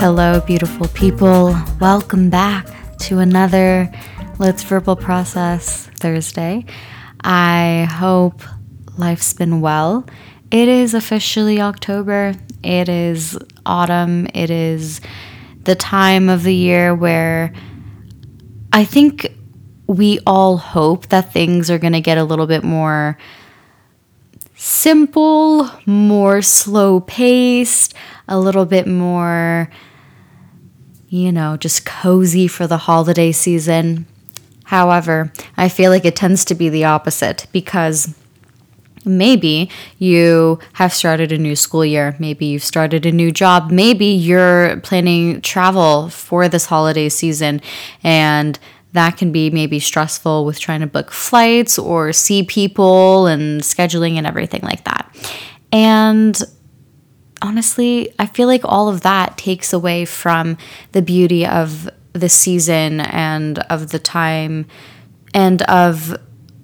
Hello, beautiful people. Welcome back to another Let's Verbal Process Thursday. I hope life's been well. It is officially October. It is autumn. It is the time of the year where I think we all hope that things are going to get a little bit more simple, more slow paced, a little bit more you know, just cozy for the holiday season. However, I feel like it tends to be the opposite because maybe you have started a new school year, maybe you've started a new job, maybe you're planning travel for this holiday season and that can be maybe stressful with trying to book flights or see people and scheduling and everything like that. And honestly, I feel like all of that takes away from the beauty of the season and of the time and of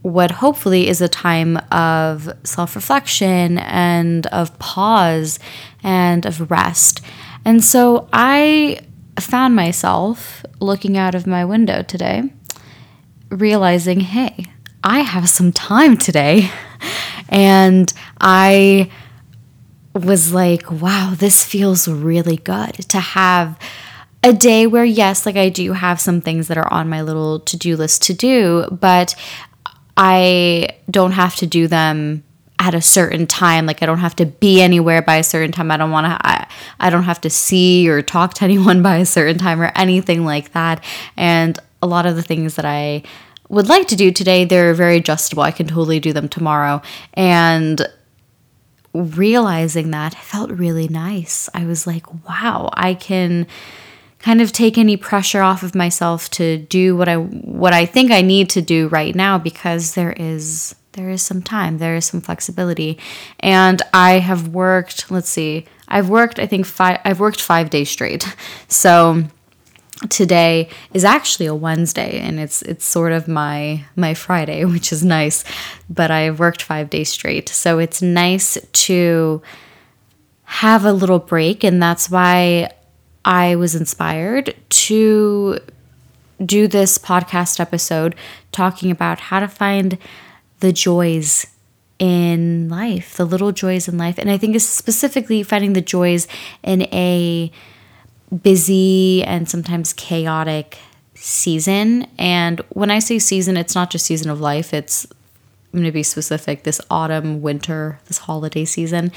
what hopefully is a time of self reflection and of pause and of rest. And so I found myself looking out of my window today, realizing, hey, I have some time today. And I was like, wow, this feels really good to have a day where, yes, like I do have some things that are on my little to do list to do, but I don't have to do them at a certain time. Like i don't have to be anywhere by a certain time. I don't want to I, I don't have to see or talk to anyone by a certain time or anything like that. And a lot of the things that i would like to do today they're very adjustable. I can totally do them tomorrow. And realizing that felt really nice. I was like, wow, I can kind of take any pressure off of myself to do what I what I think I need to do right now because there is there is some time, there is some flexibility. And I have worked, let's see, I've worked I think 5 I've worked 5 days straight. So today is actually a Wednesday and it's it's sort of my my Friday, which is nice, but I've worked 5 days straight. So it's nice to have a little break and that's why I was inspired to do this podcast episode talking about how to find the joys in life, the little joys in life. And I think it's specifically finding the joys in a busy and sometimes chaotic season. And when I say season, it's not just season of life, it's I'm going to be specific this autumn, winter, this holiday season.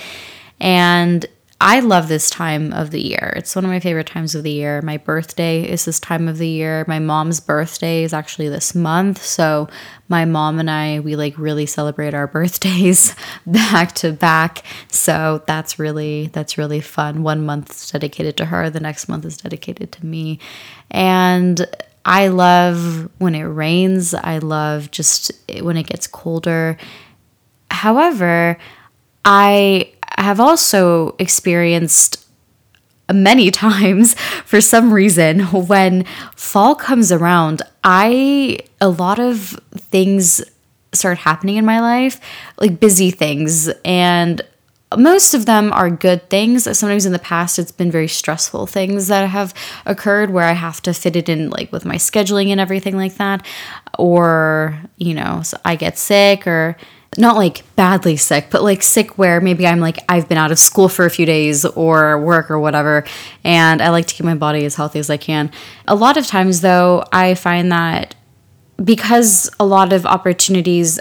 And I love this time of the year. It's one of my favorite times of the year. My birthday is this time of the year. My mom's birthday is actually this month. So my mom and I, we like really celebrate our birthdays back to back. So that's really that's really fun. One month is dedicated to her, the next month is dedicated to me. And I love when it rains. I love just when it gets colder. However, I have also experienced many times for some reason when fall comes around i a lot of things start happening in my life like busy things and most of them are good things. Sometimes in the past it's been very stressful things that have occurred where i have to fit it in like with my scheduling and everything like that or you know so i get sick or not like badly sick, but like sick where maybe I'm like, I've been out of school for a few days or work or whatever, and I like to keep my body as healthy as I can. A lot of times, though, I find that because a lot of opportunities,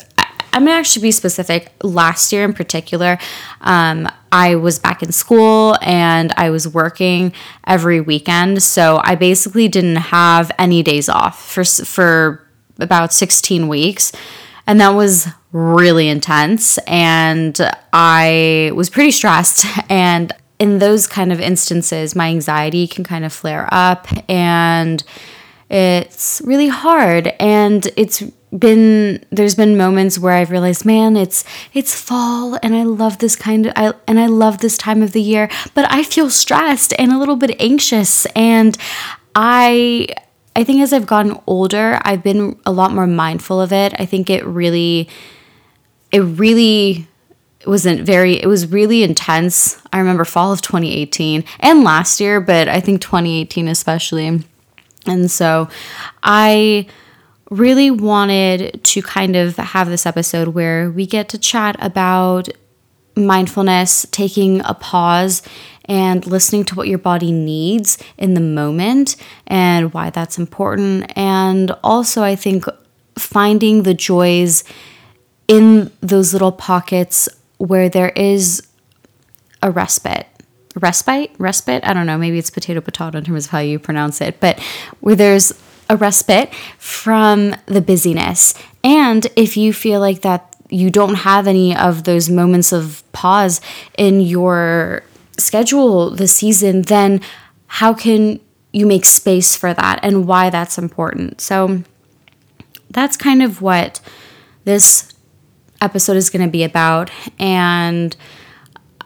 I'm gonna actually be specific. Last year in particular, um, I was back in school and I was working every weekend, so I basically didn't have any days off for for about 16 weeks and that was really intense. And I was pretty stressed. And in those kind of instances, my anxiety can kind of flare up and it's really hard. And it's been there's been moments where I've realized, man, it's it's fall and I love this kind of I and I love this time of the year, but I feel stressed and a little bit anxious and I I think as I've gotten older, I've been a lot more mindful of it. I think it really, it really wasn't very it was really intense. I remember fall of 2018 and last year but i think 2018 especially. And so i really wanted to kind of have this episode where we get to chat about mindfulness taking a pause and listening to what your body needs in the moment and why that's important. And also i think finding the joys in those little pockets where there is a respite. Respite? Respite? I don't know. Maybe it's potato potato in terms of how you pronounce it but where there's a respite from the busyness. And if you feel like that you don't have any of those moments of pause in your schedule this season then how can you make space for that and why that's important? So that's kind of what this episode is going to be about. And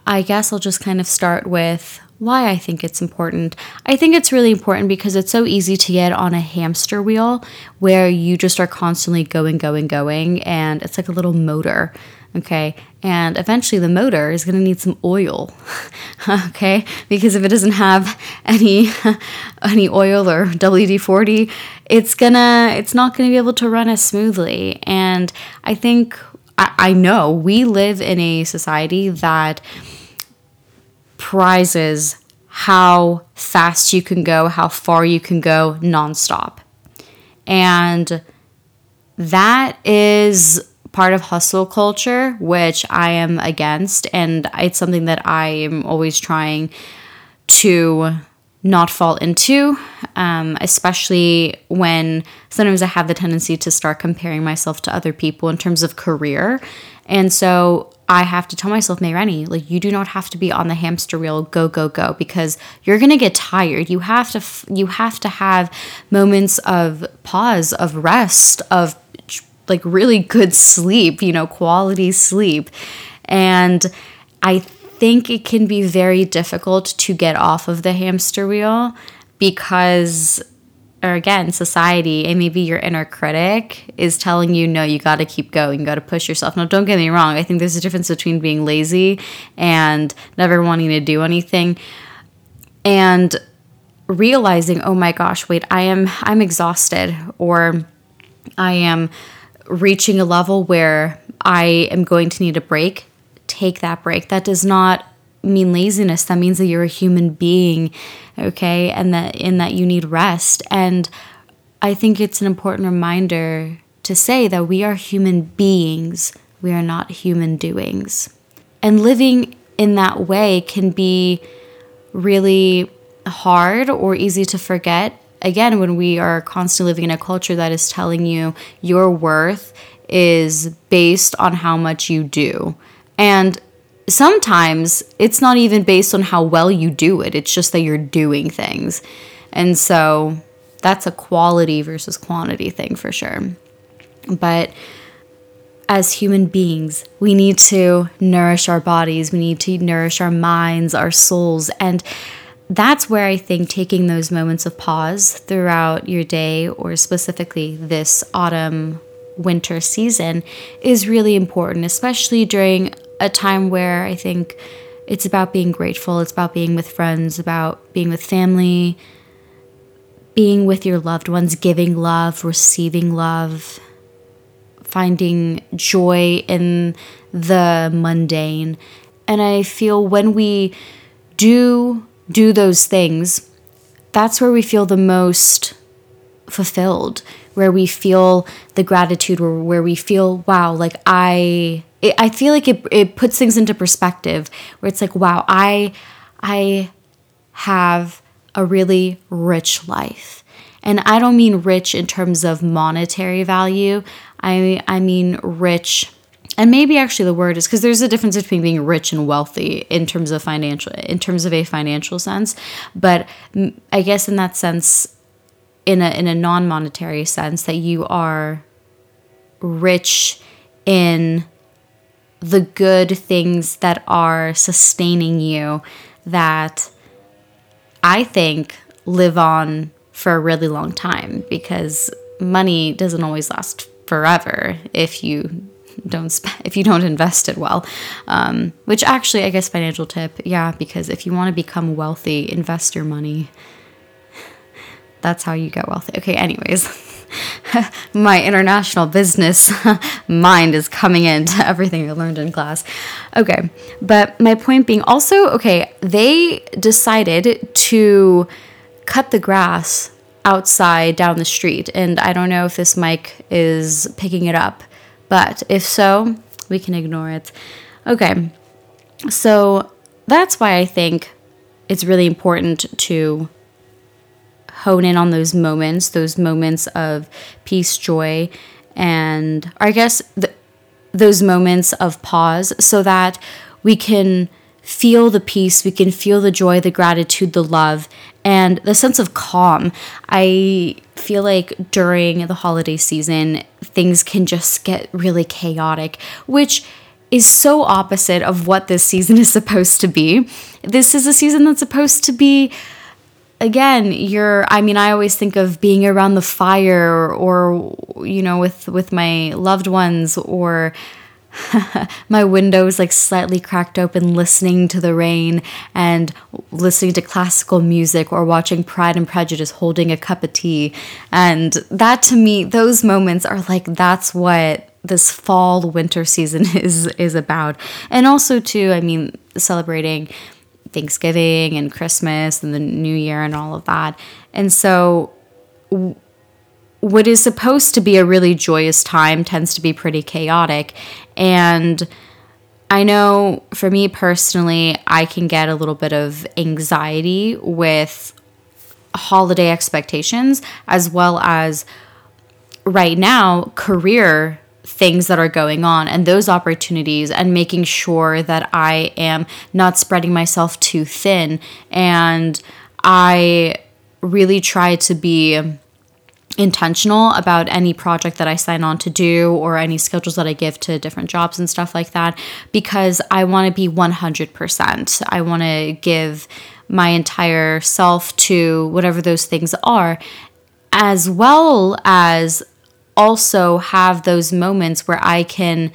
I guess I'll just kind of start with why I think it's important. I think it's really important because it's so easy to get on a hamster wheel where you just are constantly going, going, going, and it's like a little motor. Okay. And eventually the motor is going to need some oil. okay. Because if it doesn't have any, any oil or WD 40, it's gonna, it's not going to be able to run as smoothly. And I think I, I know we live in a society that prizes how fast you can go, how far you can go nonstop. And that is part of hustle culture, which I am against. And it's something that I am always trying to not fall into, um, especially when sometimes I have the tendency to start comparing myself to other people in terms of career. And so I have to tell myself, Mayreni, like you do not have to be on the hamster wheel, go, go, go, because you're gonna get tired. You have to, f- you have to have moments of pause, of rest, of like really good sleep, you know, quality sleep. And I think it can be very difficult to get off of the hamster wheel because or again society and maybe your inner critic is telling you no you got to keep going. You got to push yourself. Now don't get me wrong. I think there's a difference between being lazy and never wanting to do anything and realizing oh my gosh wait i am i'm exhausted or i am reaching a level where i am going to need a break take that break. That does not mean laziness. That means that you're a human being, okay? And that in that you need rest. And I think it's an important reminder to say that we are human beings. We are not human doings. And living in that way can be really hard or easy to forget. Again, when we are constantly living in a culture that is telling you your worth is based on how much you do. And sometimes it's not even based on how well you do it, it's just that you're doing things. And so that's a quality versus quantity thing for sure. But as human beings, we need to nourish our bodies, we need to nourish our minds, our souls. And that's where I think taking those moments of pause throughout your day, or specifically this autumn winter season, is really important, especially during a time where I think it's about being grateful, it's about being with friends, about being with family, being with your loved ones, giving love, receiving love, finding joy in the mundane. And I feel when we do do those things, that's where we feel the most fulfilled, where we feel the gratitude, where, where we feel, wow, like I it, I feel like it, it puts things into perspective where it's like, wow, I, I have a really rich life. And I don't mean rich in terms of monetary value. I, I mean rich and maybe actually the word is because there's a difference between being rich and wealthy in terms of financial in terms of a financial sense but i guess in that sense in a in a non-monetary sense that you are rich in the good things that are sustaining you that I think live on for a really long time because money doesn't always last forever if you don't if you don't invest it well. Um, which actually i guess financial tip yeah because if you want to become wealthy invest your money. That's how you get wealthy. Okay anyways my international business mind is coming into everything I learned in class. Okay, but my point being also, okay, they decided to cut the grass outside down the street. And I don't know if this mic is picking it up, but if so, we can ignore it. Okay, so that's why I think it's really important to hone in on those moments, those moments of peace, joy, and I guess th- those moments of pause so that we can feel the peace, we can feel the joy, the gratitude, the love, and the sense of calm. I feel like during the holiday season, things can just get really chaotic, which is so opposite of what this season is supposed to be. This is a season that's supposed to be again you're i mean i always think of being around the fire or you know with with my loved ones or my windows like slightly cracked open listening to the rain and listening to classical music or watching pride and prejudice holding a cup of tea. And that to me those moments are like that's what this fall winter season is is about. And also too i mean celebrating Thanksgiving and Christmas and the New Year and all of that. And so, what is supposed to be a really joyous time tends to be pretty chaotic. And I know for me personally, I can get a little bit of anxiety with holiday expectations as well as right now career things that are going on and those opportunities and making sure that I am not spreading myself too thin. And I really try to be intentional about any project that I sign on to do or any schedules that I give to different jobs and stuff like that because I want to be 100%. I want to give my entire self to whatever those things are as well as also have those moments where I can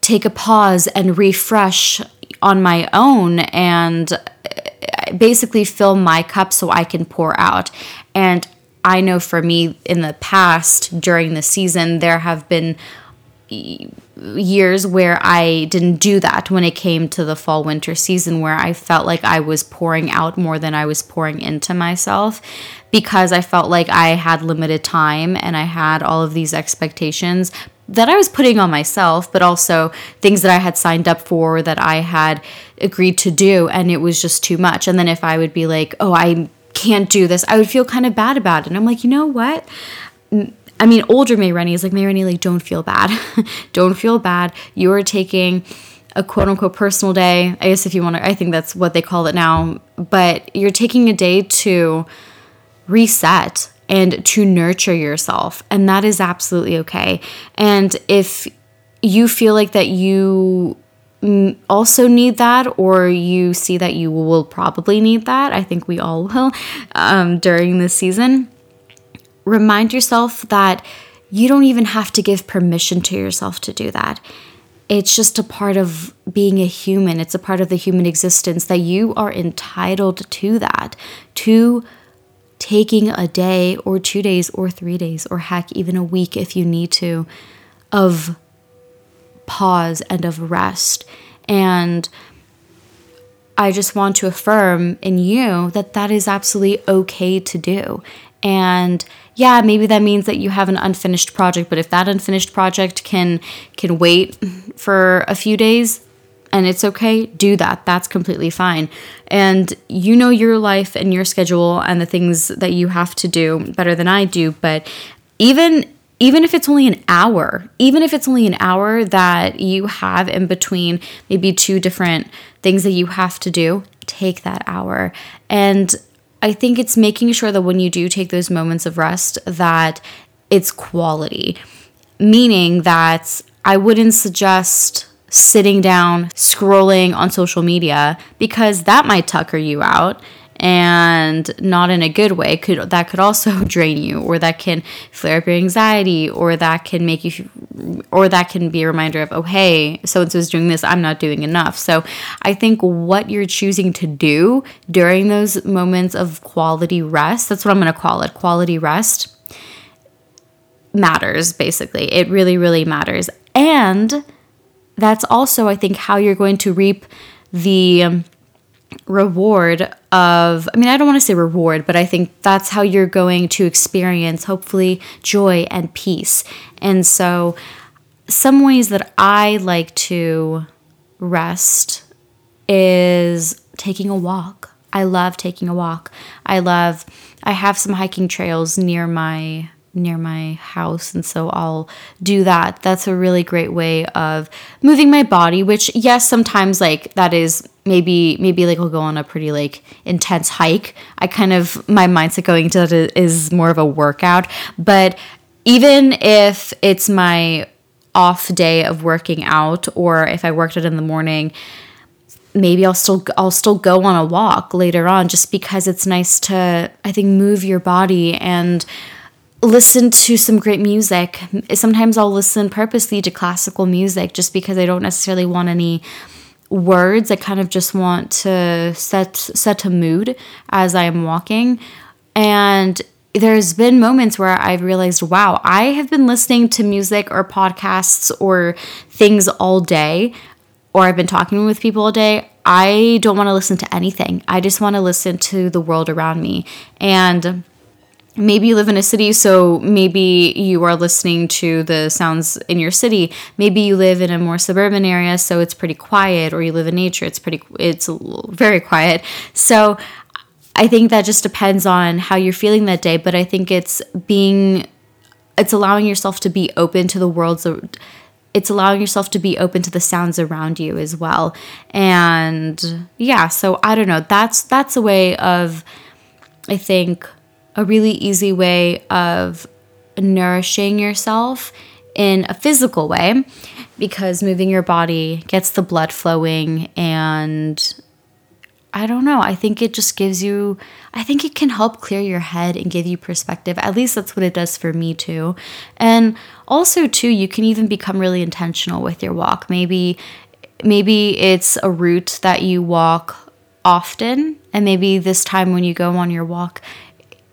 take a pause and refresh on my own and uh, basically fill my cup so I can pour out. And I know for me in the past during the season, there have been years where I didn't do that when it came to the fall winter season, where I felt like I was pouring out more than I was pouring into myself because I felt like I had limited time and I had all of these expectations that I was putting on myself, but also things that I had signed up for that I had agreed to do, and it was just too much. And then if I would be like, oh, I can't do this, I would feel kind of bad about it. And I'm like, you know what? I mean, older May Rennie is like, May Rennie, like, don't feel bad. don't feel bad. You are taking a quote unquote personal day. I guess if you want to, I think that's what they call it now. But you're taking a day to reset and to nurture yourself. And that is absolutely okay. And if you feel like that you also need that or you see that you will probably need that i think we all will um, during this season remind yourself that you don't even have to give permission to yourself to do that. It's just a part of being a human. It's a part of the human existence that you are entitled to that, to taking a day or two days or three days or heck, even a week if you need to, of pause and of rest. And I just want to affirm in you that that is absolutely okay to do. And yeah, maybe that means that you have an unfinished project, but if that unfinished project can can wait for a few days and it's okay, do that. That's completely fine. And you know your life and your schedule and the things that you have to do better than I do, but even even if it's only an hour, even if it's only an hour that you have in between maybe two different things that you have to do, take that hour. And I think it's making sure that when you do take those moments of rest that it's quality. Meaning that I wouldn't suggest sitting down scrolling on social media because that might tucker you out and not in a good way. Could that could also drain you or that can flare up your anxiety or that can make you or that can be a reminder of oh hey so and so is doing this. I'm not doing enough. So i think what you're choosing to do during those moments of quality rest that's what i'm going to call it quality rest matters basically. It really really matters. And that's also i think how you're going to reap the um, reward of i mean i don't want to say reward but i think that's how you're going to experience hopefully joy and peace. And so some ways that i like to rest is taking a walk. I love taking a walk. I love i have some hiking trails near my near my house and so I'll do that. That's a really great way of moving my body, which yes, sometimes like that is maybe maybe like I'll go on a pretty like intense hike. I kind of my mindset going into that is more of a workout, but even if it's my off day of working out or if I worked out in the morning, maybe I'll still I'll still go on a walk later on just because it's nice to I think move your body and listen to some great music. Sometimes I'll listen purposely to classical music just because I don't necessarily want any words. I kind of just want to set set a mood as I am walking. And there's been moments where I've realized, wow, I have been listening to music or podcasts or things all day, or I've been talking with people all day. I don't want to listen to anything. I just want to listen to the world around me. And maybe you live in a city so maybe you are listening to the sounds in your city. Maybe you live in a more suburban area so it's pretty quiet or you live in nature it's pretty it's very quiet. So i think that just depends on how you're feeling that day but i think it's being it's allowing yourself to be open to the world's it's allowing yourself to be open to the sounds around you as well. And yeah so i don't know that's that's a way of i think a really easy way of nourishing yourself in a physical way because moving your body gets the blood flowing and I don't know. I think it just gives you, I think it can help clear your head and give you perspective. At least that's what it does for me too. And also, too, you can even become really intentional with your walk. Maybe, maybe it's a route that you walk often. And maybe this time when you go on your walk,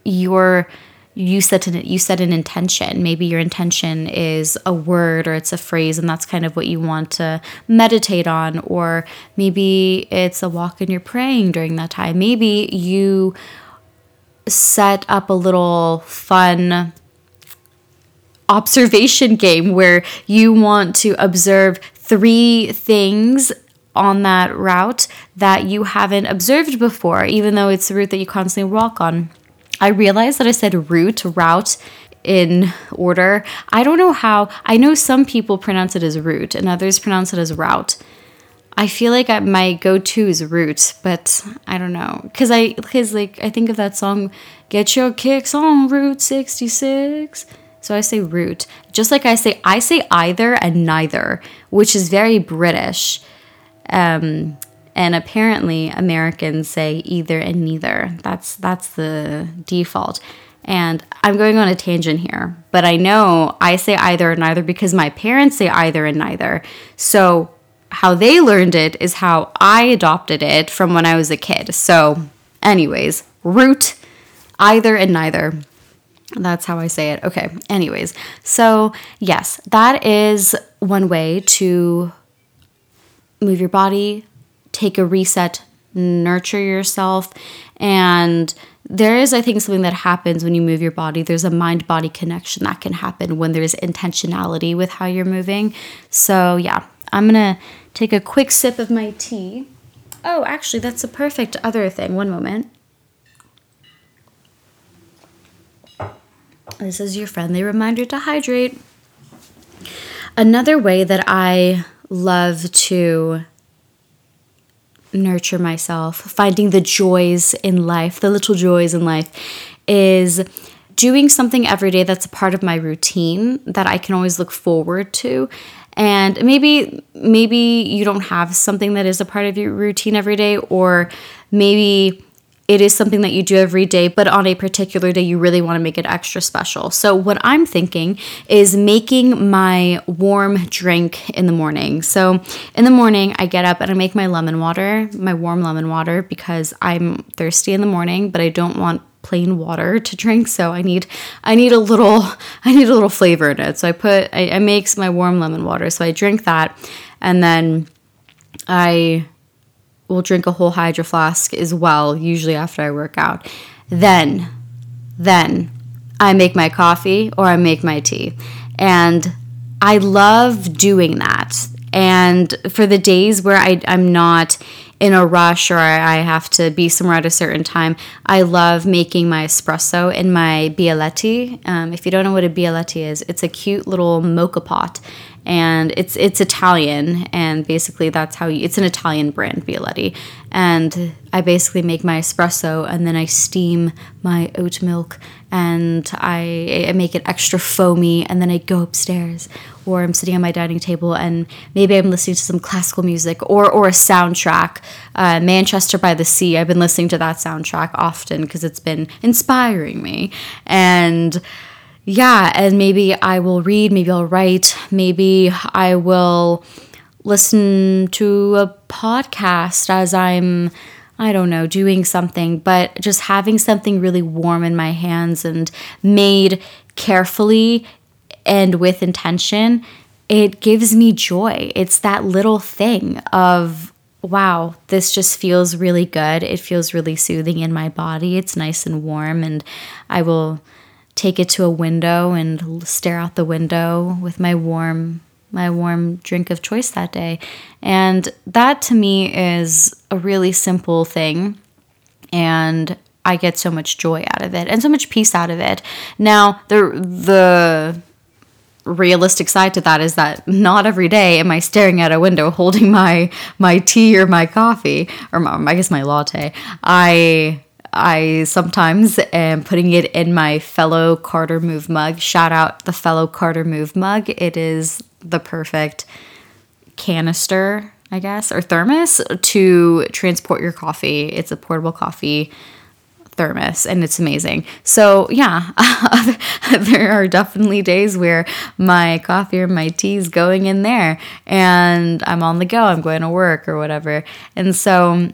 your you set an you set an intention. Maybe your intention is a word or it's a phrase, and that's kind of what you want to meditate on. Or maybe it's a walk and you're praying during that time. Maybe you set up a little fun observation game where you want to observe three things on that route that you haven't observed before, even though it's a route that you constantly walk on. I realized that I said route, route in order. I don't know how. I know some people pronounce it as route and others pronounce it as route. I feel like I, my go-to is route, but I don't know because I because like I think of that song, "Get Your Kicks on Route 66." So I say route, just like I say I say either and neither, which is very British. Um, and apparently Americans say either and neither. That's that's the default. And I'm going on a tangent here, but I know I say either and neither because my parents say either and neither. So how they learned it is how I adopted it from when I was a kid. So, anyways, root either and neither. That's how I say it. Okay. Anyways, so yes, that is one way to move your body, take a reset, nurture yourself. And there is, I think, something that happens when you move your body. There's a mind body connection that can happen when there's intentionality with how you're moving. So, yeah, I'm to take a quick sip of my tea. Oh, actually, that's a perfect other thing. One moment. This is your friendly reminder to hydrate. Another way that I love to nurture myself, finding the joys in life, the little joys in life, is doing something every day that's a part of my routine that I can always look forward to. And maybe maybe you don't have something that is a part of your routine every day or maybe it is something that you do every day, but on a particular day, you really want to make it extra special. So, what I'm thinking is making my warm drink in the morning. So, in the morning, I get up and I make my lemon water, my warm lemon water, because I'm thirsty in the morning, but I don't want plain water to drink so i need i need a little i need a little flavor in it so i put i, I make my warm lemon water so i drink that and then i will drink a whole hydro flask as well, usually after I work out. Then, then I make my coffee or I make my tea. And I love doing that. And for the days where I, I'm not in a rush or I have to be somewhere at a certain time, I love making my espresso in my Bialetti. Um, if you don't know what a Bialetti is, it's a cute little moka pot and it's it's Italian, and basically that's how you, it's an Italian brand, Bialetti. And I basically make my espresso, and then I steam my oat milk, and I, I make it extra foamy, and then I go upstairs, or I'm sitting on my dining table, and maybe I'm listening to some classical music or or a soundtrack. Uh, Manchester by the Sea. I've been listening to that soundtrack often because it's been inspiring me, and yeah, and maybe I will read, maybe I'll write, maybe I will listen to a podcast as I'm, I don't know, doing something, but just having something really warm in my hands and made carefully and with intention, it gives me joy. It's that little thing of, wow, this just feels really good. It feels really soothing in my body. It's nice and warm, and I will take it to a window and stare out the window with my warm my warm drink of choice that day. And that to me is a really simple thing and I get so much joy out of it and so much peace out of it. Now, the the realistic side to that is that not every day am I staring at a window holding my my tea or my coffee or my, I guess my latte. I I sometimes am putting it in my fellow Carter Move mug. Shout out the fellow Carter Move mug. It is the perfect canister, I guess, or thermos to transport your coffee. It's a portable coffee thermos and it's amazing. So, yeah, there are definitely days where my coffee or my tea is going in there and I'm on the go, I'm going to work or whatever. And so,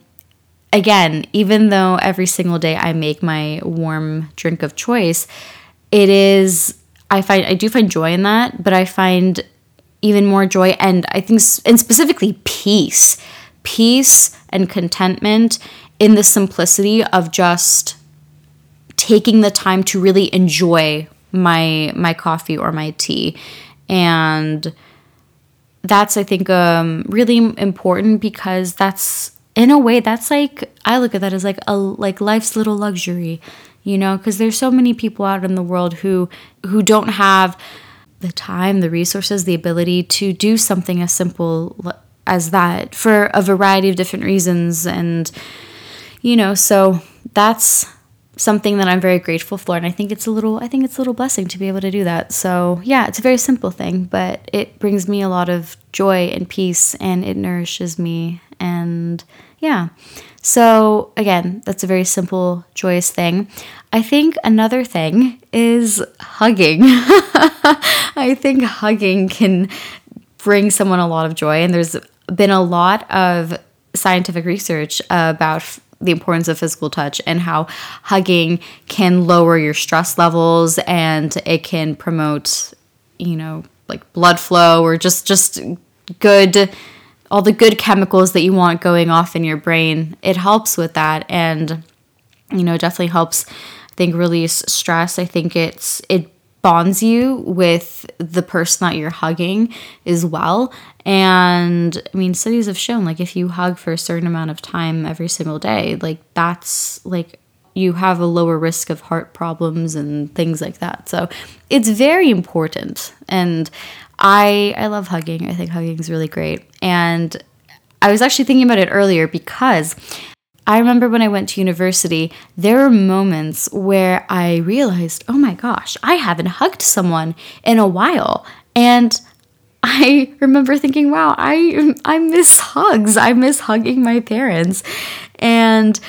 again, even though every single day I make my warm drink of choice, it is I find I do find joy in that, but I find even more joy and I think and specifically peace. Peace and contentment in the simplicity of just taking the time to really enjoy my my coffee or my tea and that's i think um, really important because that's in a way that's like i look at that as like a like life's little luxury you know because there's so many people out in the world who who don't have the time the resources the ability to do something as simple as that for a variety of different reasons and you know so that's something that I'm very grateful for and I think it's a little I think it's a little blessing to be able to do that. So, yeah, it's a very simple thing, but it brings me a lot of joy and peace and it nourishes me and yeah. So, again, that's a very simple, joyous thing. I think another thing is hugging. I think hugging can bring someone a lot of joy, and there's been a lot of scientific research about the importance of physical touch and how hugging can lower your stress levels and it can promote, you know, like blood flow or just just good all the good chemicals that you want going off in your brain. It helps with that and you know, definitely helps I think release stress. I think it's it bonds you with the person that you're hugging as well. And I mean, studies have shown like if you hug for a certain amount of time every single day, like that's like you have a lower risk of heart problems and things like that. So it's very important. And I I love hugging. I think hugging is really great. And I was actually thinking about it earlier because I remember when I went to university, there were moments where I realized, oh my gosh, I haven't hugged someone in a while. And I remember thinking, wow, I I miss hugs. I miss hugging my parents. And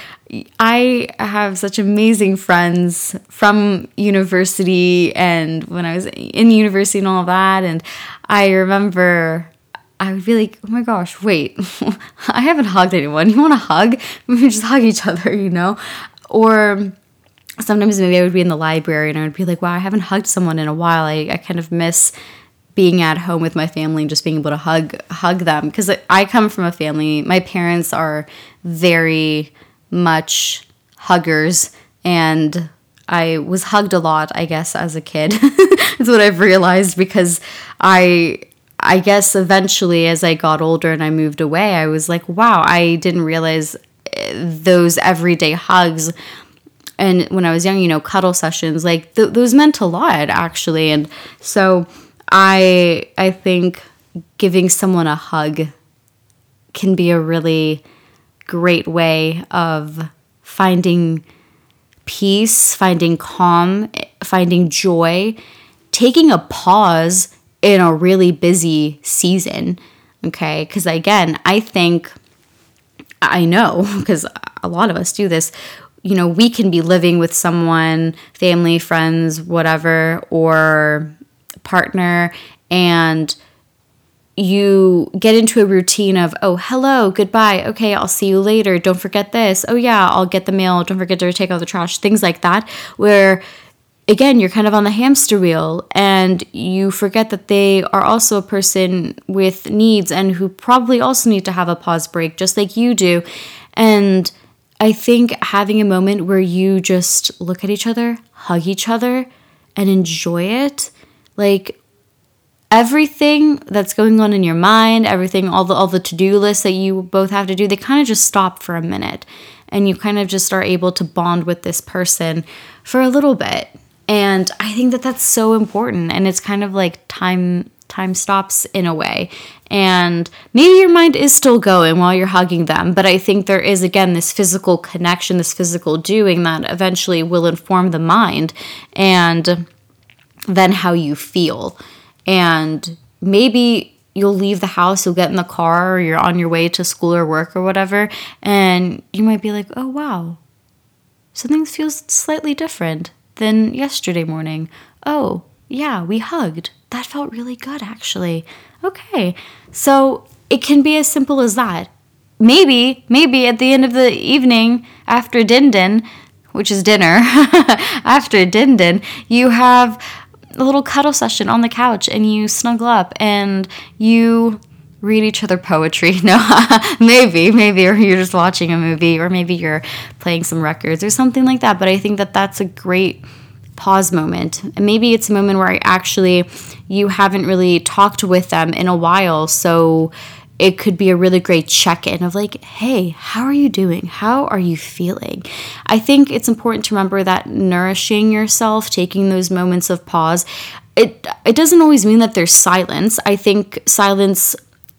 I have such amazing friends from university and when I was in university and all that. And I remember I would be like, oh my gosh, wait, I haven't hugged anyone. You want to hug? We just hug each other, you know? Or sometimes maybe I would be in the library and I would be like, wow, I haven't hugged someone in a while. I, I kind of miss being at home with my family and just being able to hug hug them because I come from a family. My parents are very much huggers and I was hugged a lot, I guess, as a kid. That's what I've realized because I I guess eventually, as I got older and I moved away, I was like, wow, I didn't realize eh, those everyday hugs. And when I was young, you know, cuddle sessions, like th- those meant a lot actually. And so I, I think giving someone a hug can be a really great way of finding peace, finding calm, finding joy, taking a pause in a really busy season. Okay. Because again, I think, I know, because a lot of us do this, you know, we can be living with someone, family, friends, whatever, or partner, and you get into a routine of, oh, hello, goodbye, okay, I'll see you later, don't forget this, oh, yeah, I'll get the mail, don't forget to take out the trash, things like that, where again, you're kind of on the hamster wheel and you forget that they are also a person with needs and who probably also need to have a pause break, just like you do. And I think having a moment where you just look at each other, hug each other, and enjoy it, like everything that's going on in your mind, everything, all the all the to-do lists that you both have to do, they kind of just stop for a minute. And you kind of just are able to bond with this person for a little bit and I think that that's so important and it's kind of like time time stops in a way. And maybe your mind is still going while you're hugging them, but I think there is again this physical connection, this physical doing that eventually will inform the mind and then how you feel. And maybe you'll leave the house, you'll get in the car, or you're on your way to school or work or whatever, and you might be like, oh wow, something feels slightly different than yesterday morning. Oh, yeah, we hugged. That felt really good, actually. Okay. So it can be as simple as that. Maybe, maybe at the end of the evening after Din Din, which is dinner, after Din Din, you have a little cuddle session on the couch and you snuggle up and you read each other poetry. No, maybe, maybe, or you're just watching a movie, or maybe you're playing some records or something like that. But I think that that's a great pause moment. And maybe it's a moment where I actually you haven't really talked with them in a while, so it could be a really great check in of like, hey, how are you doing? How are you feeling? I think it's important to remember that nourishing yourself, taking those moments of pause, it it doesn't always mean that there's silence. I think silence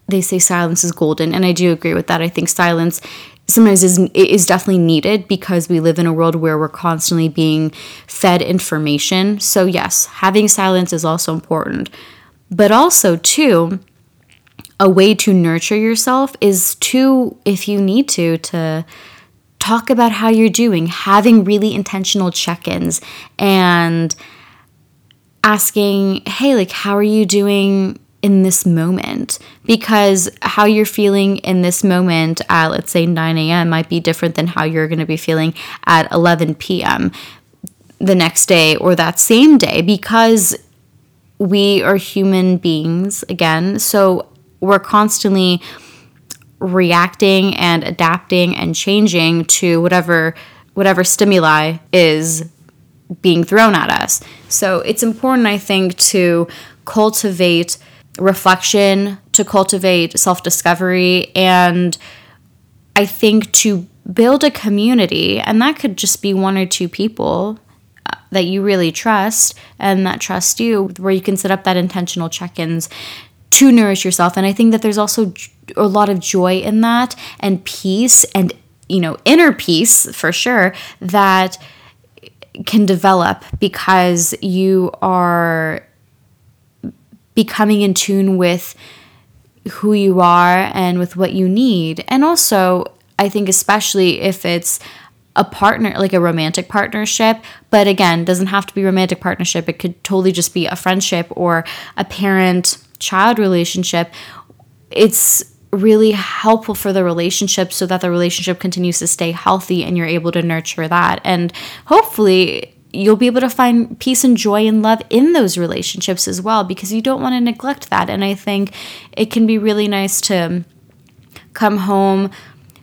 they say silence is golden and i do agree with that i think silence sometimes is is definitely needed because we live in a world where we're constantly being fed information so yes having silence is also important but also too a way to nurture yourself is to if you need to to talk about how you're doing having really intentional check-ins and asking hey like how are you doing in this moment because how you're feeling in this moment at let's say 9 a.m. might be different than how you're going to be feeling at 11 p.m. the next day or that same day because we are human beings again. So we're constantly reacting and adapting and changing to whatever whatever stimuli is being thrown at us. So it's important I think to cultivate reflection, to cultivate self discovery, and I think to build a community, and that could just be one or two people uh, that you really trust and that trust you, where you can set up that intentional check ins to nourish yourself. And I think that there's also a lot of joy in that and peace and, you know, inner peace for sure that can develop because you are becoming in tune with who you are and with what you need. And also, I think, especially if it's a partner like a romantic partnership but again doesn't have to be romantic partnership it could totally just be a friendship or a parent child relationship it's really helpful for the relationship so that the relationship continues to stay healthy and you're able to nurture that. And hopefully you'll be able to find peace and joy and love in those relationships as well because you don't want to neglect that. And i think it can be really nice to come home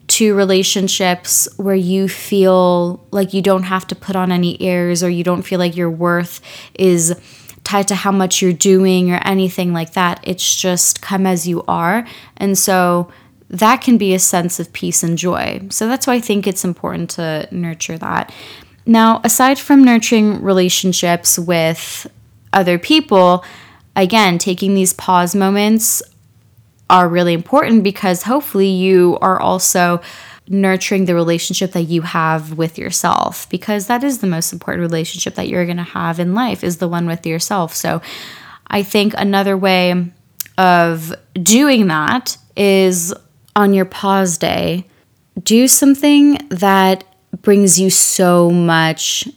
to relationships where you feel like you don't have to put on any airs or you don't feel like your worth is tied to how much you're doing or anything like that. It's just come as you are. And so that can be a sense of peace and joy. So that's why I think it's important to nurture that. Now, aside from nurturing relationships with other people, again, taking these pause moments are really important because hopefully you are also nurturing the relationship that you have with yourself because that is the most important relationship that you're going to have in life is the one with yourself. So I think another way of doing that is on your pause day, do something that brings you so much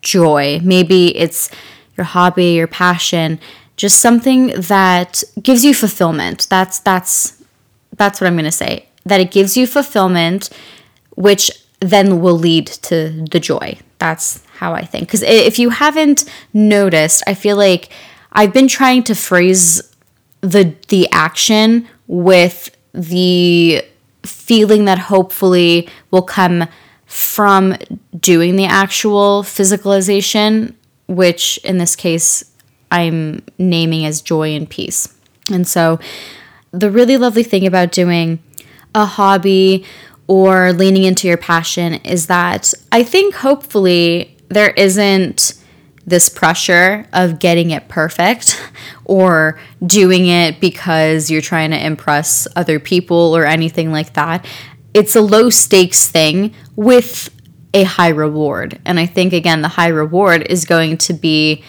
joy. Maybe it's your hobby, your passion, just something that gives you fulfillment. That's that's that's what I'm going to say. That it gives you fulfillment which then will lead to the joy. That's how I think. Cuz if you haven't noticed, I feel like I've been trying to phrase the the action with the feeling that hopefully will come from doing the actual physicalization, which in this case I'm naming as joy and peace. And so, the really lovely thing about doing a hobby or leaning into your passion is that I think hopefully there isn't this pressure of getting it perfect or doing it because you're trying to impress other people or anything like that. It's a low stakes thing with a high reward. And I think, again, the high reward is going to be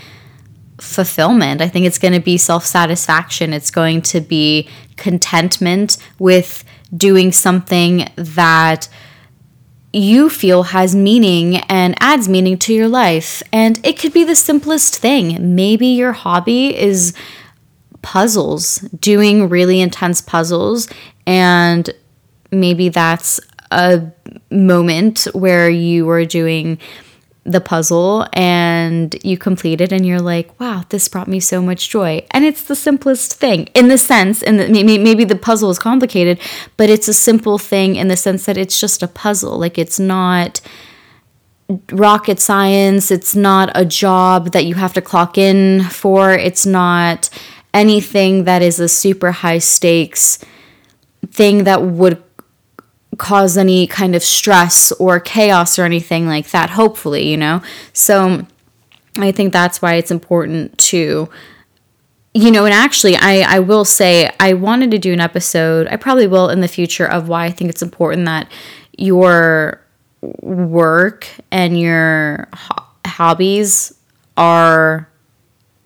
fulfillment. I think it's going to be self satisfaction. It's going to be contentment with doing something that you feel has meaning and adds meaning to your life. And it could be the simplest thing. Maybe your hobby is puzzles, doing really intense puzzles. And maybe that's a moment where you are doing the puzzle and you complete it and you're like wow this brought me so much joy. And it's the simplest thing in the sense and maybe, maybe the puzzle is complicated but it's a simple thing in the sense that it's just a puzzle. Like it's not rocket science. It's not a job that you have to clock in for. It's not anything that is a super high stakes thing that would cause any kind of stress or chaos or anything like that, hopefully, you know? So I think that's why it's important to you know, and actually, I, I will say I wanted to do an episode, I probably will in the future, of why I think it's important that your work and your ho- hobbies are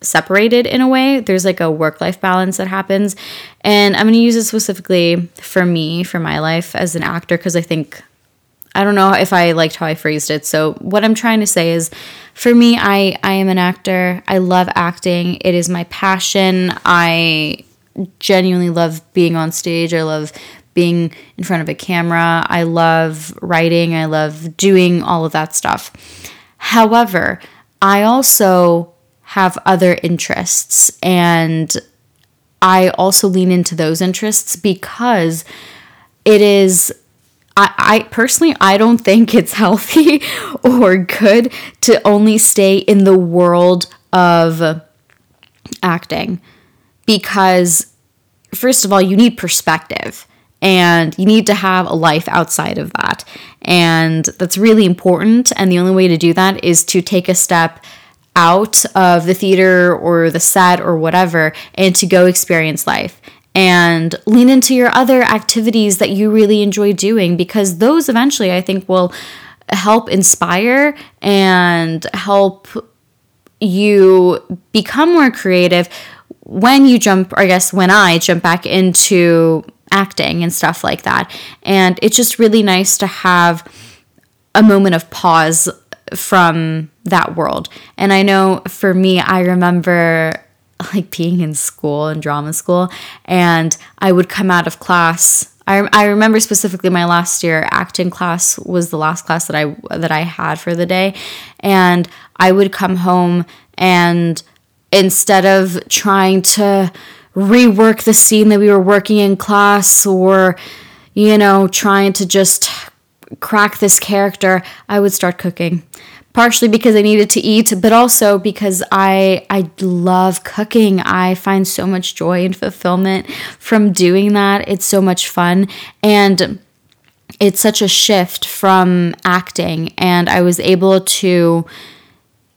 separated in a way. There's like a work life balance that happens. And I'm going to use it specifically for me, for my life as an actor, because I think, I don't know if I liked how I phrased it. So, what I'm trying to say is for me, I, I am an actor. I love acting, it is my passion. I genuinely love being on stage. I love being in front of a camera. I love writing. I love doing all of that stuff. However, I also have other interests. And I also lean into those interests because it is. I, I personally, I don't think it's healthy or good to only stay in the world of acting because, first of all, you need perspective and you need to have a life outside of that. And that's really important. And the only way to do that is to take a step out of the theater or the set or whatever and to go experience life and lean into your other activities that you really enjoy doing because those eventually I think will help inspire and help you become more creative when you jump, or I guess when I jump back into acting and stuff like that. And it's just really nice to have a moment of pause from that world. And I know for me, I remember like being in school in drama school and I would come out of class I, I remember specifically my last year acting class was the last class that I that I had for the day and I would come home and instead of trying to rework the scene that we were working in class or you know trying to just crack this character I would start cooking partially because I needed to eat, but also because I I love cooking. I find so much joy and fulfillment from doing that. It's so much fun and it's such a shift from acting and I was able to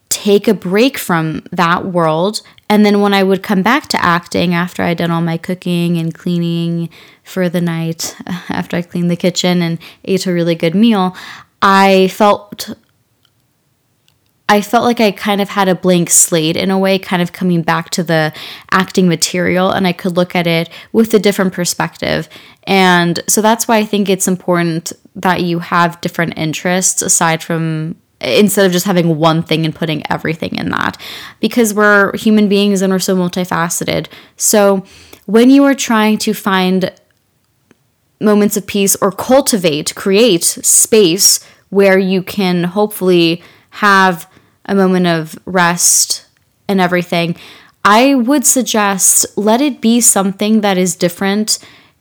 take a break from that world and then when I would come back to acting after I'd done all my cooking and cleaning for the night, after I cleaned the kitchen and ate a really good meal, I felt I felt like I kind of had a blank slate in a way, kind of coming back to the acting material, and I could look at it with a different perspective. And so that's why I think it's important that you have different interests aside from instead of just having one thing and putting everything in that because we're human beings and we're so multifaceted. So when you are trying to find moments of peace or cultivate, create space where you can hopefully have a moment of rest and everything, I would suggest let it be something that is different.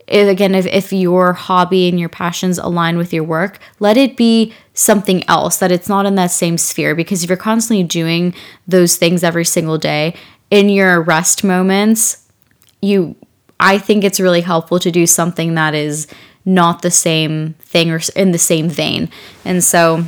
If, again, if, if your hobby and your passions align with your work, let it be something else that it's not in that same sphere. Because if you're constantly doing those things every single day in your rest moments, you, I think it's really helpful to do something that is not the same thing or in the same vein. And so,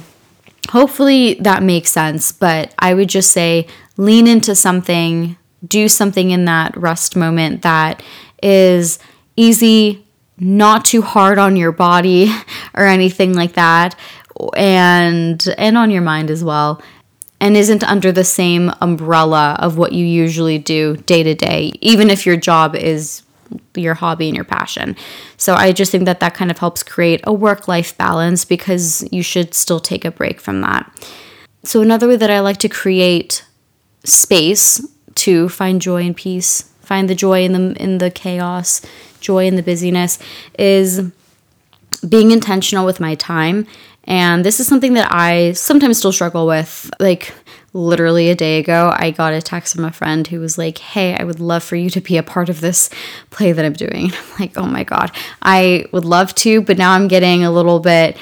hopefully that makes sense, but I would just say lean into something, do something in that rest moment that is easy, not too hard on your body or anything like that, and and on your mind as well. And isn't under the same umbrella of what you usually do day to day, even if your job is your hobby and your passion. So I just think that that kind of helps create a work life balance because you should still take a break from that. So another way that I like to create space to find joy and peace, find the joy in the in the chaos, joy in the busyness is being intentional with my time. And this is something that I sometimes still struggle with. Like literally a day ago, I got a text from a friend who was like, Hey, I would love for you to be a part of this play that I'm doing. And I'm like, Oh my God, I would love to, but now I'm getting a little bit.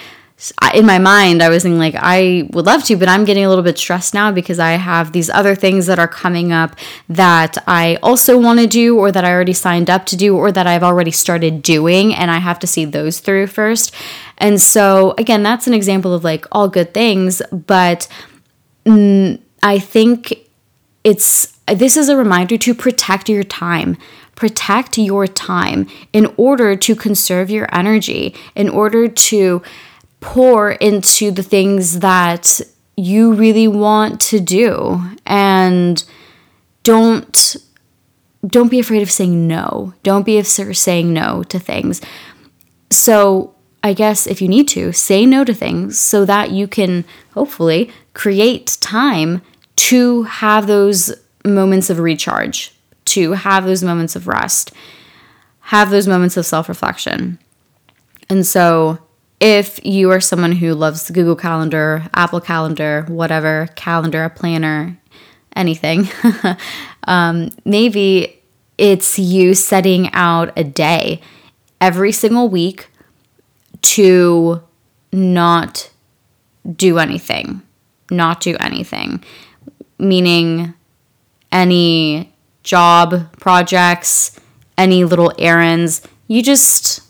In my mind, I was thinking, like, I would love to, but I'm getting a little bit stressed now because I have these other things that are coming up that I also want to do, or that I already signed up to do, or that I've already started doing, and I have to see those through first. And so, again, that's an example of like all good things, but Mm, I think it's this is a reminder to protect your time. Protect your time in order to conserve your energy, in order to pour into the things that you really want to do and don't don't be afraid of saying no. Don't be afraid of saying no to things. So, I guess if you need to, say no to things so that you can hopefully create time to have those moments of recharge, to have those moments of rest, have those moments of self reflection. And so, if you are someone who loves the Google Calendar, Apple Calendar, whatever, calendar, a planner, anything, um, maybe it's you setting out a day every single week to not do anything, not do anything, meaning any job projects, any little errands, you just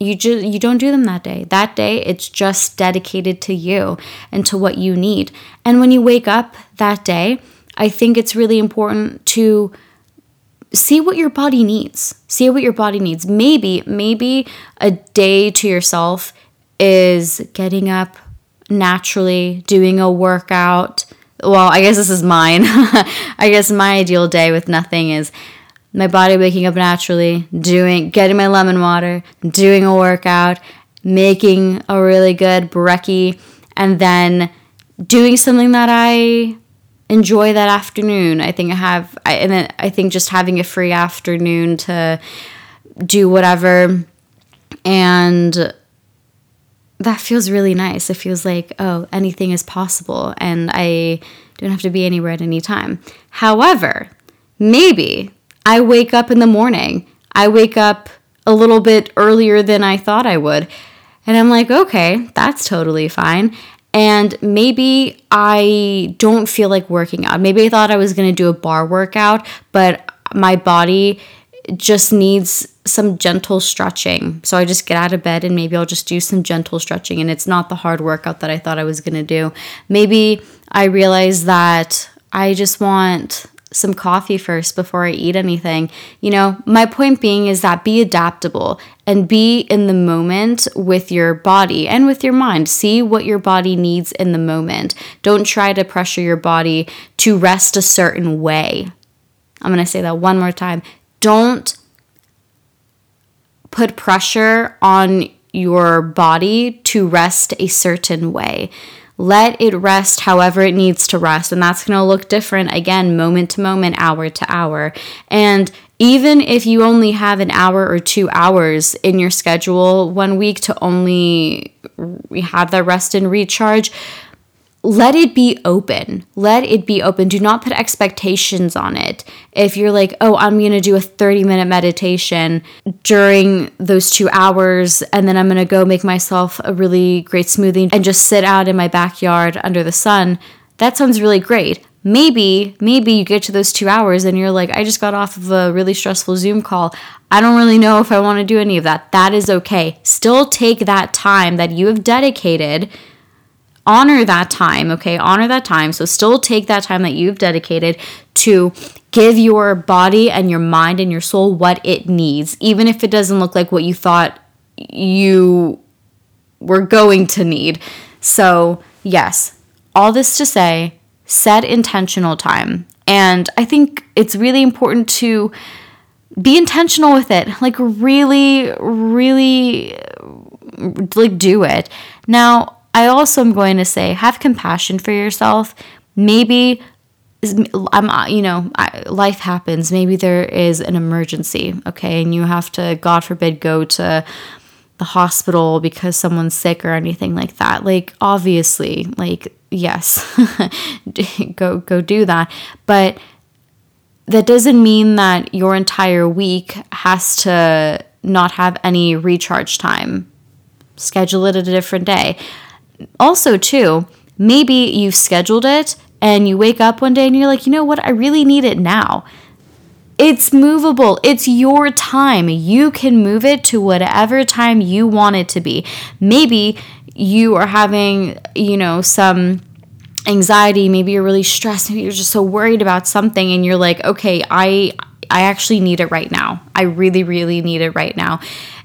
you just you don't do them that day. That day it's just dedicated to you and to what you need. And when you wake up that day, I think it's really important to see what your body needs. See what your body needs. Maybe, maybe a day to yourself is getting up naturally, doing a workout. Well, I guess this is mine. I guess my ideal day with nothing is my body waking up naturally, doing getting my lemon water, doing a workout, making a really good brekkie and then doing something that I enjoy that afternoon. I think I have, I, and then I think just having a free afternoon to do whatever. And that feels really nice. It feels like, oh, anything is possible and I don't have to be anywhere at any time. However, maybe I wake up in the morning. I wake up a little bit earlier than I thought I would. And I'm like, okay, that's totally fine. And maybe I don't feel like working out. Maybe I thought I was going to do a barre workout, but my body just needs some gentle stretching. So I just get out of bed and maybe I'll just do some gentle stretching and it's not the hard workout that I thought I was going to do. Maybe I realize that I just want some coffee first before I eat anything. You know, my point being is that be adaptable and be in the moment with your body and with your mind. See what your body needs in the moment. Don't try to pressure your body to rest a certain way. I'm going to say that one more time. Don't put pressure on your body to rest a certain way. Let it rest however it needs to rest. And that's going to look different again, moment to moment, hour to hour. And even if you only have an hour or two hours in your schedule one week to only have that rest and recharge, let it be open. Let it be open. Do not put expectations on it. If you're like, oh, I'm going to do a 30 minute meditation during those two hours, and then I'm going to go make myself a really great smoothie and just sit out in my backyard under the sun, that sounds really great. Maybe, maybe you get to those two hours and you're like, I just got off of a really stressful Zoom call. I don't really know if I want to do any of that. That is okay. Still take that time that you have dedicated honor that time, okay? Honor that time. So still take that time that you've dedicated to give your body and your mind and your soul what it needs, even if it doesn't look like what you thought you were going to need. So, yes, all this to say, set intentional time. And I think it's really important to be intentional with it. Like really really like do it. Now, I also am going to say have compassion for yourself. Maybe I'm uh, you know life happens. Maybe there is an emergency, okay, and you have to God forbid go to the hospital because someone's sick or anything like that. Like obviously, like yes, go go do that. But that doesn't mean that your entire week has to not have any recharge time. Schedule it at a different day also, too, maybe you've scheduled it and you wake up one day and you're like, you know what, I really need it now. It's movable. It's your time. You can move it to whatever time you want it to be. Maybe you are having, you know, some anxiety, maybe you're really stressed, maybe you're just so worried about something and you're like, "Okay, I I actually need it right now. I really really need it right now."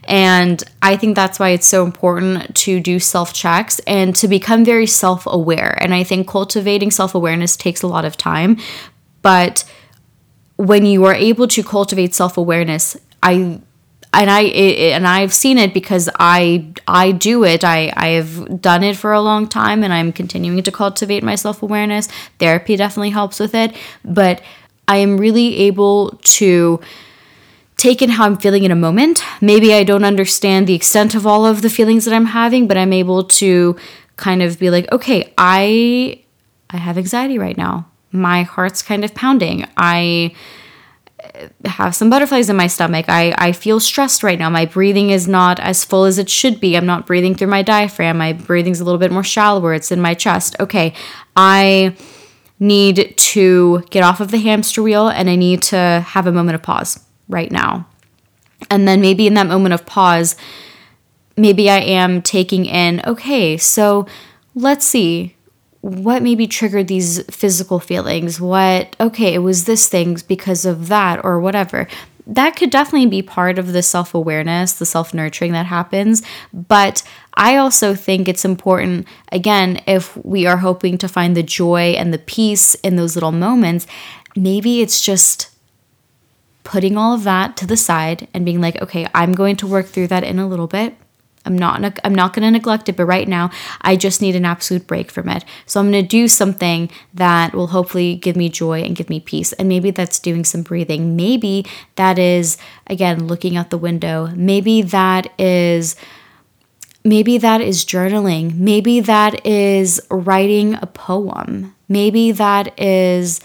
And I think that's why it's so important to do self checks and to become very self aware. And I think cultivating self awareness takes a lot of time. But when you are able to cultivate self awareness, I and I it, and I've seen it because I I do it. I I have done it for a long time, and I'm continuing to cultivate my self awareness. Therapy definitely helps with it, but I am really able to take in how I'm feeling in a moment. Maybe I don't understand the extent of all of the feelings that I'm having, but I'm able to kind of be like, okay, I I have anxiety right now. My heart's kind of pounding. I uh, have some butterflies in my stomach. I, I feel stressed right now. My breathing is not as full as it should be. I'm not breathing through my diaphragm. My breathing's a little bit more shallower. It's in my chest. Okay, I need to get off of the hamster wheel and I need to have a moment of pause right now. And then maybe in that moment of pause, maybe I am taking in, okay, so let's see what maybe triggered these physical feelings. What, okay, it was this thing because of that or whatever. That could definitely be part of the self awareness, the self nurturing that happens. But I also think it's important, again, if we are hoping to find the joy and the peace in those little moments, maybe it's just putting all of that to the side and being like, okay, I'm going to work through that in a little bit. I'm not I'm not going to neglect it, but right now I just need an absolute break from it. So I'm going to do something that will hopefully give me joy and give me peace. And maybe that's doing some breathing. Maybe that is again looking out the window. Maybe that is maybe that is journaling. Maybe that is writing a poem. Maybe that is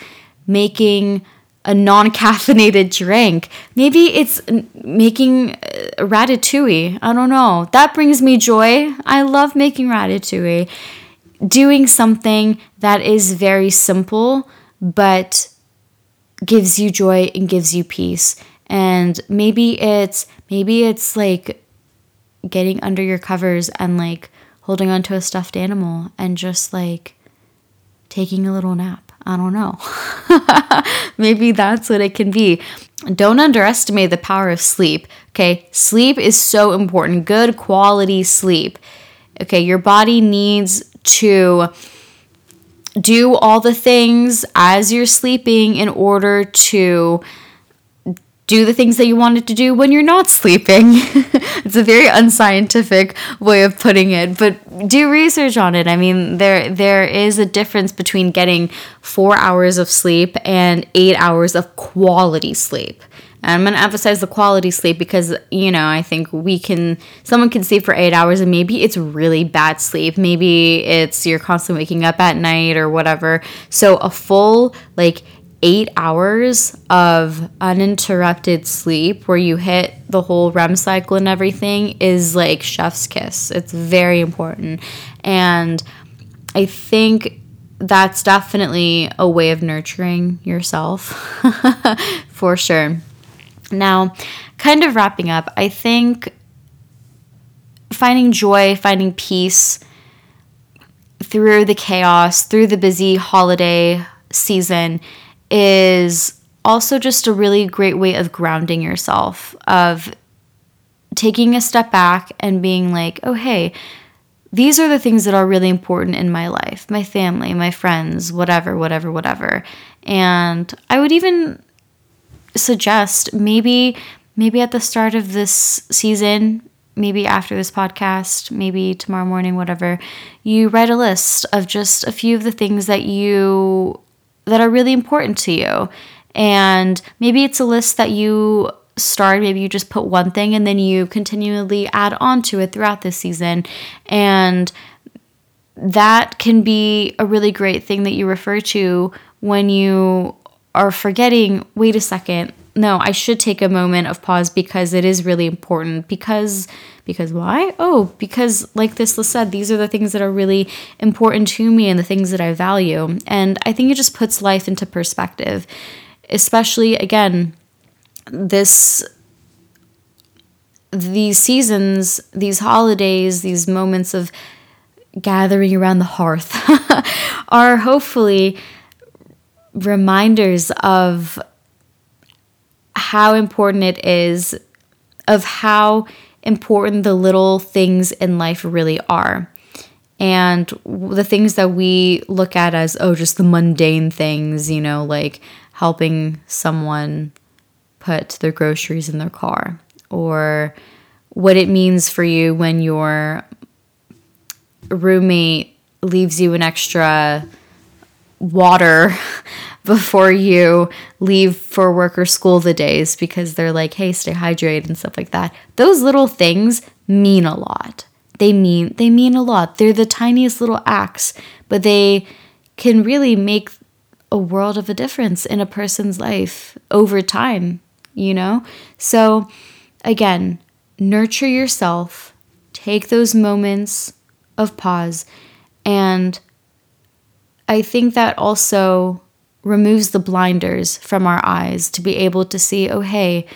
making a non caffeinated drink. Maybe it's making uh, ratatouille. I don't know. That brings me joy. I love making ratatouille. Doing something that is very simple, but gives you joy and gives you peace. And maybe it's maybe it's like getting under your covers and like holding onto a stuffed animal and just like taking a little nap. I don't know. Maybe that's what it can be. Don't underestimate the power of sleep. Okay, sleep is so important. Good quality sleep. Okay, your body needs to do all the things as you're sleeping in order to do the things that you wanted to do when you're not sleeping. it's a very unscientific way of putting it, but do research on it. I mean, there there is a difference between getting 4 hours of sleep and 8 hours of quality sleep. And I'm going to emphasize the quality sleep because, you know, I think we can, someone can sleep for eight hours and maybe it's really bad sleep. Maybe it's you're constantly waking up at night or whatever. So a full, like, eight hours of uninterrupted sleep where you hit the whole REM cycle and everything is like chef's kiss. It's very important. And I think that's definitely a way of nurturing yourself for sure. Now, kind of wrapping up, I think finding joy, finding peace through the chaos, through the busy holiday season is also just a really great way of grounding yourself, of taking a step back and being like, oh, hey, these are the things that are really important in my life my family, my friends, whatever, whatever, whatever. And I would even suggest maybe maybe at the start of this season maybe after this podcast maybe tomorrow morning whatever you write a list of just a few of the things that you that are really important to you. And maybe it's a list that you start, maybe you just put one thing and then you continually add on to it throughout this season. And that can be a really great thing that you refer to when you are forgetting, wait a second, no, I should take a moment of pause because it is really important. Because because why? Oh, because like this list said, these are the things that are really important to me and the things that I value. And I think it just puts life into perspective. Especially again, this these seasons, these holidays, these moments of gathering around the hearth are hopefully reminders of how important it is, of how important the little things in life really are. And the things that we look at as, oh, just the mundane things, you know, like helping someone put their groceries in their car, or what it means for you when your roommate leaves you an extra water before you leave for work or school the days because they're like, hey, stay hydrated and stuff like that. Those little things mean a lot. They mean they mean a lot. They're the tiniest little acts, but they can really make a world of a difference in a person's life over time, you know? So again, nurture yourself, take those moments of pause and I think that also removes the blinders from our eyes to be able to see, oh, hey,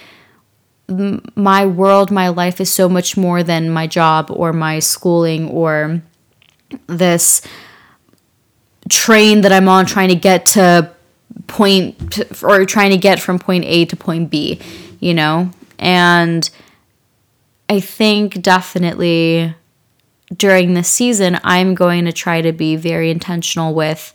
my world, my life is so much more than my job or my schooling or this train that I'm on trying to get to point or trying to get from point A to point B, you know? And I think definitely during this season, I'm going to try to be very intentional with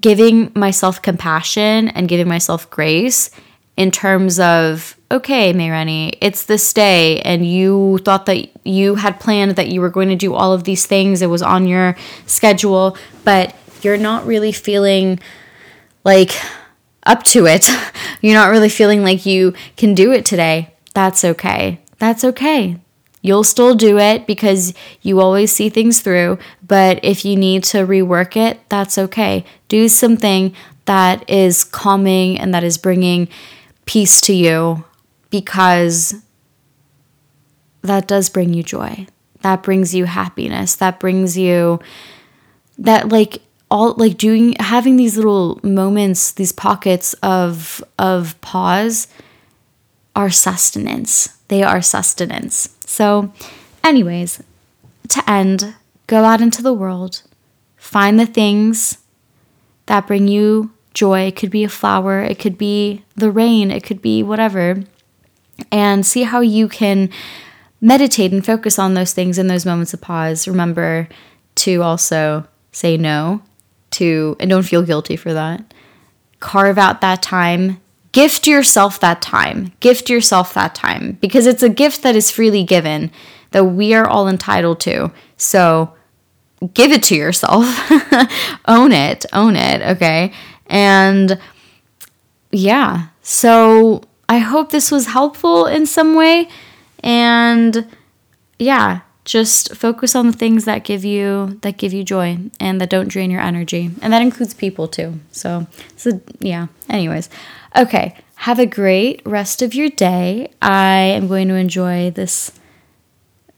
giving myself compassion and giving myself grace in terms of okay, Mayreni, it's this day, and you thought that you had planned that you were going to do all of these things. It was on your schedule, but you're not really feeling like up to it. You're not really feeling like you can do it today. That's okay. That's okay. You'll still do it because you always see things through. But if you need to rework it, that's okay. Do something that is calming and that is bringing peace to you because that does bring you joy. That brings you happiness. That brings you that like all like doing having these little moments, these pockets of of pause are sustenance. They are sustenance. So, anyways, to end, go out into the world, find the things that bring you joy. It could be a flower, it could be the rain, it could be whatever. And see how you can meditate and focus on those things in those moments of pause. Remember to also say no to, and don't feel guilty for that. Carve out that time. Gift yourself that time. Gift yourself that time because it's a gift that is freely given that we are all entitled to. So give it to yourself. own it. Own it. Okay. And yeah. So I hope this was helpful in some way. And yeah, just focus on the things that give you that give you joy and that don't drain your energy. And that includes people too. So so yeah. Anyways. Okay. Have a great rest of your day. I am going to enjoy this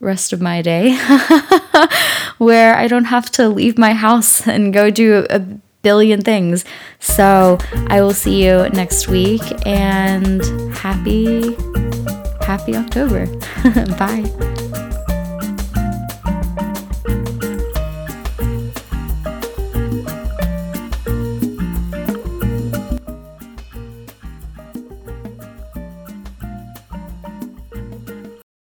rest of my day where i don't have to leave my house and go do a billion things. So i will see you next week and happy happy october. Bye